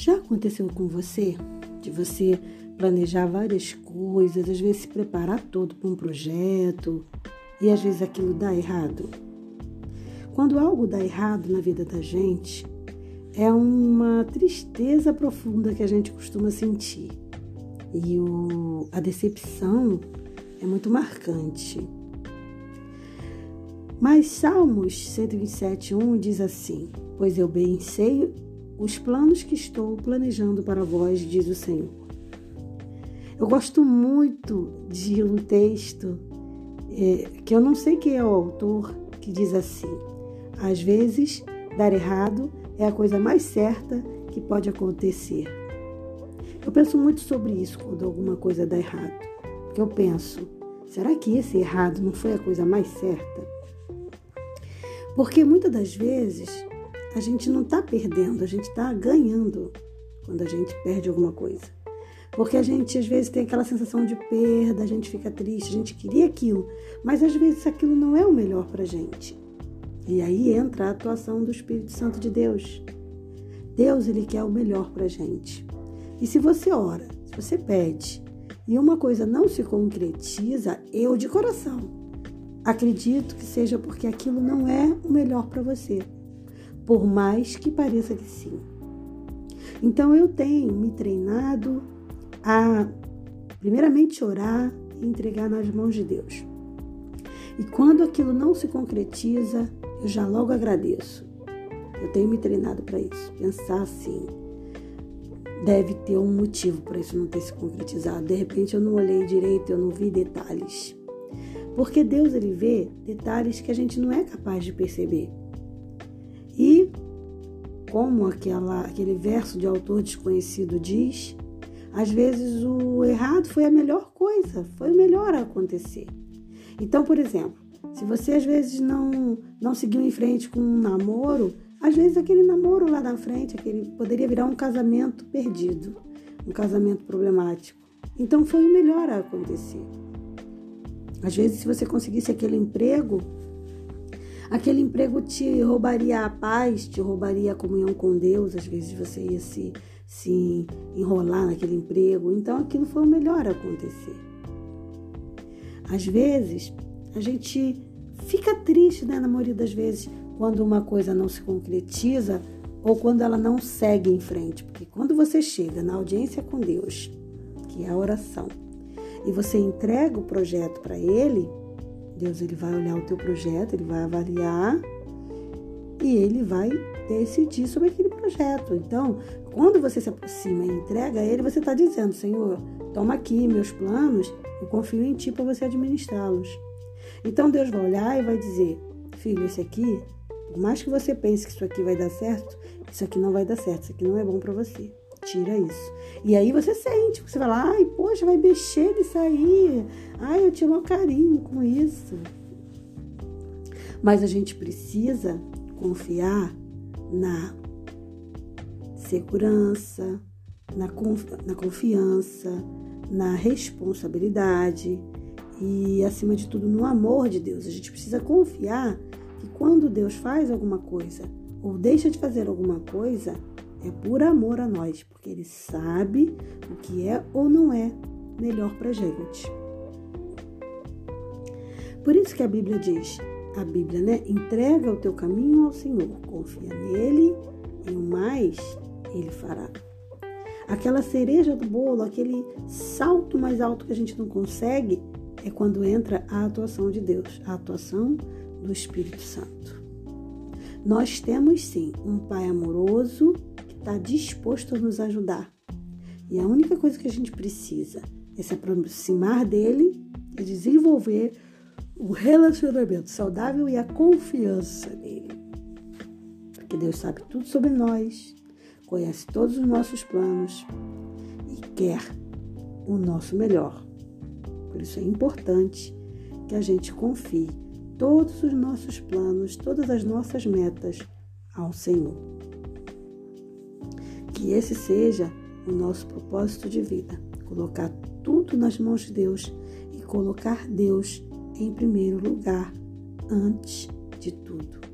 Já aconteceu com você de você planejar várias coisas, às vezes se preparar todo para um projeto e às vezes aquilo dá errado? Quando algo dá errado na vida da gente, é uma tristeza profunda que a gente costuma sentir. E o, a decepção é muito marcante. Mas Salmos 127, diz assim: Pois eu bem sei os planos que estou planejando para vós, diz o Senhor. Eu gosto muito de um texto é, que eu não sei quem é o autor, que diz assim: às vezes, dar errado é a coisa mais certa que pode acontecer. Eu penso muito sobre isso quando alguma coisa dá errado. Porque eu penso, será que esse errado não foi a coisa mais certa? Porque muitas das vezes a gente não está perdendo, a gente está ganhando quando a gente perde alguma coisa. Porque a gente às vezes tem aquela sensação de perda, a gente fica triste, a gente queria aquilo, mas às vezes aquilo não é o melhor para gente. E aí entra a atuação do Espírito Santo de Deus. Deus, ele quer o melhor para a gente. E se você ora, se você pede, e uma coisa não se concretiza, eu de coração acredito que seja porque aquilo não é o melhor para você por mais que pareça que sim. Então eu tenho me treinado a, primeiramente, orar e entregar nas mãos de Deus. E quando aquilo não se concretiza, eu já logo agradeço. Eu tenho me treinado para isso, pensar assim. Deve ter um motivo para isso não ter se concretizado. De repente eu não olhei direito, eu não vi detalhes. Porque Deus ele vê detalhes que a gente não é capaz de perceber. E, como aquela, aquele verso de autor desconhecido diz, às vezes o errado foi a melhor coisa, foi o melhor a acontecer. Então, por exemplo, se você às vezes não, não seguiu em frente com um namoro, às vezes aquele namoro lá na frente aquele, poderia virar um casamento perdido, um casamento problemático. Então foi o melhor a acontecer. Às vezes, se você conseguisse aquele emprego, Aquele emprego te roubaria a paz, te roubaria a comunhão com Deus, às vezes você ia se, se enrolar naquele emprego. Então aquilo foi o melhor acontecer. Às vezes a gente fica triste, né, na maioria das vezes, quando uma coisa não se concretiza ou quando ela não segue em frente. Porque quando você chega na audiência com Deus, que é a oração, e você entrega o projeto para Ele, Deus ele vai olhar o teu projeto, ele vai avaliar e ele vai decidir sobre aquele projeto. Então, quando você se aproxima e entrega a ele, você está dizendo, Senhor, toma aqui meus planos, eu confio em ti para você administrá-los. Então Deus vai olhar e vai dizer, filho, esse aqui, por mais que você pense que isso aqui vai dar certo, isso aqui não vai dar certo, isso aqui não é bom para você. Tira isso. E aí você sente, você lá, ai, poxa, vai mexer nisso aí. Ai, eu tinha um carinho com isso. Mas a gente precisa confiar na segurança, na, conf na confiança, na responsabilidade e, acima de tudo, no amor de Deus. A gente precisa confiar que quando Deus faz alguma coisa ou deixa de fazer alguma coisa, é por amor a nós, porque Ele sabe o que é ou não é melhor para gente. Por isso que a Bíblia diz, a Bíblia, né? Entrega o teu caminho ao Senhor, confia nele e o mais Ele fará. Aquela cereja do bolo, aquele salto mais alto que a gente não consegue, é quando entra a atuação de Deus, a atuação do Espírito Santo. Nós temos sim um Pai amoroso está disposto a nos ajudar. E a única coisa que a gente precisa é se aproximar dele e desenvolver o relacionamento saudável e a confiança nele. Porque Deus sabe tudo sobre nós, conhece todos os nossos planos e quer o nosso melhor. Por isso é importante que a gente confie todos os nossos planos, todas as nossas metas ao Senhor. Que esse seja o nosso propósito de vida, colocar tudo nas mãos de Deus e colocar Deus em primeiro lugar antes de tudo.